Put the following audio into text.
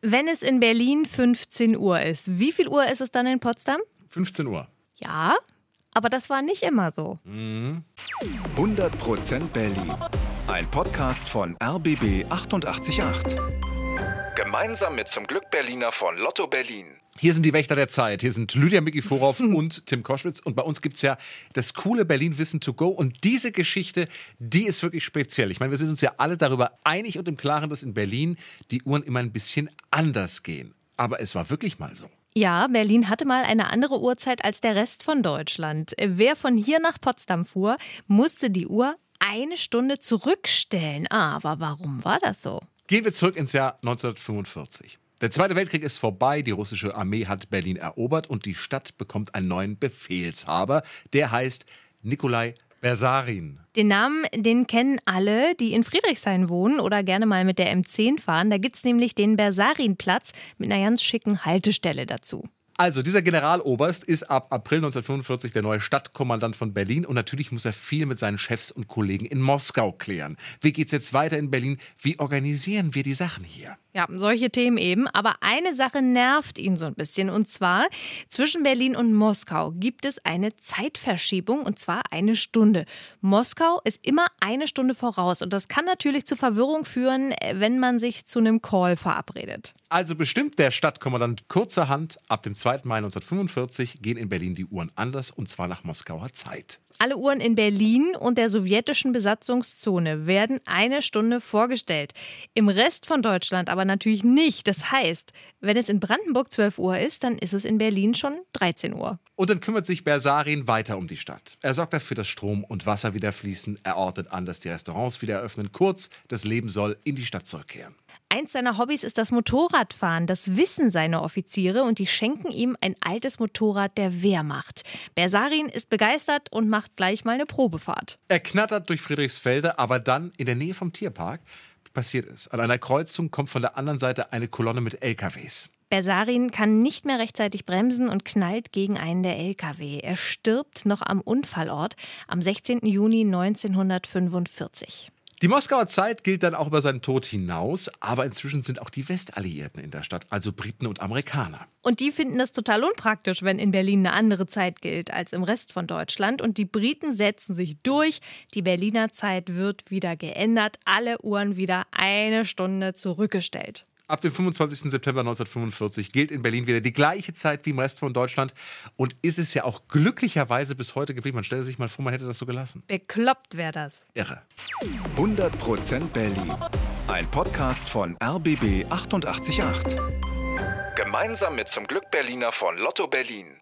Wenn es in Berlin 15 Uhr ist, wie viel Uhr ist es dann in Potsdam? 15 Uhr. Ja, aber das war nicht immer so. 100% Berlin. Ein Podcast von RBB 888. Gemeinsam mit zum Glück Berliner von Lotto Berlin. Hier sind die Wächter der Zeit. Hier sind Lydia Mikiforov und Tim Koschwitz. Und bei uns gibt's ja das coole Berlin-Wissen to go. Und diese Geschichte, die ist wirklich speziell. Ich meine, wir sind uns ja alle darüber einig und im Klaren, dass in Berlin die Uhren immer ein bisschen anders gehen. Aber es war wirklich mal so. Ja, Berlin hatte mal eine andere Uhrzeit als der Rest von Deutschland. Wer von hier nach Potsdam fuhr, musste die Uhr eine Stunde zurückstellen. Aber warum war das so? Gehen wir zurück ins Jahr 1945. Der Zweite Weltkrieg ist vorbei, die russische Armee hat Berlin erobert und die Stadt bekommt einen neuen Befehlshaber. Der heißt Nikolai Bersarin. Den Namen, den kennen alle, die in Friedrichshain wohnen oder gerne mal mit der M10 fahren. Da gibt's nämlich den Bersarinplatz mit einer ganz schicken Haltestelle dazu. Also, dieser Generaloberst ist ab April 1945 der neue Stadtkommandant von Berlin und natürlich muss er viel mit seinen Chefs und Kollegen in Moskau klären. Wie geht's jetzt weiter in Berlin? Wie organisieren wir die Sachen hier? Ja, solche Themen eben. Aber eine Sache nervt ihn so ein bisschen. Und zwar, zwischen Berlin und Moskau gibt es eine Zeitverschiebung und zwar eine Stunde. Moskau ist immer eine Stunde voraus. Und das kann natürlich zu Verwirrung führen, wenn man sich zu einem Call verabredet. Also bestimmt der Stadtkommandant kurzerhand, ab dem 2. Mai 1945 gehen in Berlin die Uhren anders und zwar nach Moskauer Zeit. Alle Uhren in Berlin und der sowjetischen Besatzungszone werden eine Stunde vorgestellt. Im Rest von Deutschland aber natürlich nicht. Das heißt, wenn es in Brandenburg 12 Uhr ist, dann ist es in Berlin schon 13 Uhr. Und dann kümmert sich Bersarin weiter um die Stadt. Er sorgt dafür, dass Strom und Wasser wieder fließen. Er ordnet an, dass die Restaurants wieder eröffnen. Kurz, das Leben soll in die Stadt zurückkehren. Eins seiner Hobbys ist das Motorradfahren. Das wissen seine Offiziere und die schenken ihm ein altes Motorrad der Wehrmacht. Bersarin ist begeistert und macht gleich mal eine Probefahrt. Er knattert durch Friedrichsfelde, aber dann in der Nähe vom Tierpark passiert es. An einer Kreuzung kommt von der anderen Seite eine Kolonne mit LKWs. Bersarin kann nicht mehr rechtzeitig bremsen und knallt gegen einen der LKW. Er stirbt noch am Unfallort am 16. Juni 1945. Die Moskauer Zeit gilt dann auch über seinen Tod hinaus, aber inzwischen sind auch die Westalliierten in der Stadt, also Briten und Amerikaner. Und die finden es total unpraktisch, wenn in Berlin eine andere Zeit gilt als im Rest von Deutschland. Und die Briten setzen sich durch. Die Berliner Zeit wird wieder geändert. Alle Uhren wieder eine Stunde zurückgestellt. Ab dem 25. September 1945 gilt in Berlin wieder die gleiche Zeit wie im Rest von Deutschland und ist es ja auch glücklicherweise bis heute geblieben. Man stelle sich mal vor, man hätte das so gelassen. Bekloppt wäre das. Irre. 100% Berlin. Ein Podcast von RBB 888. Gemeinsam mit zum Glück Berliner von Lotto Berlin.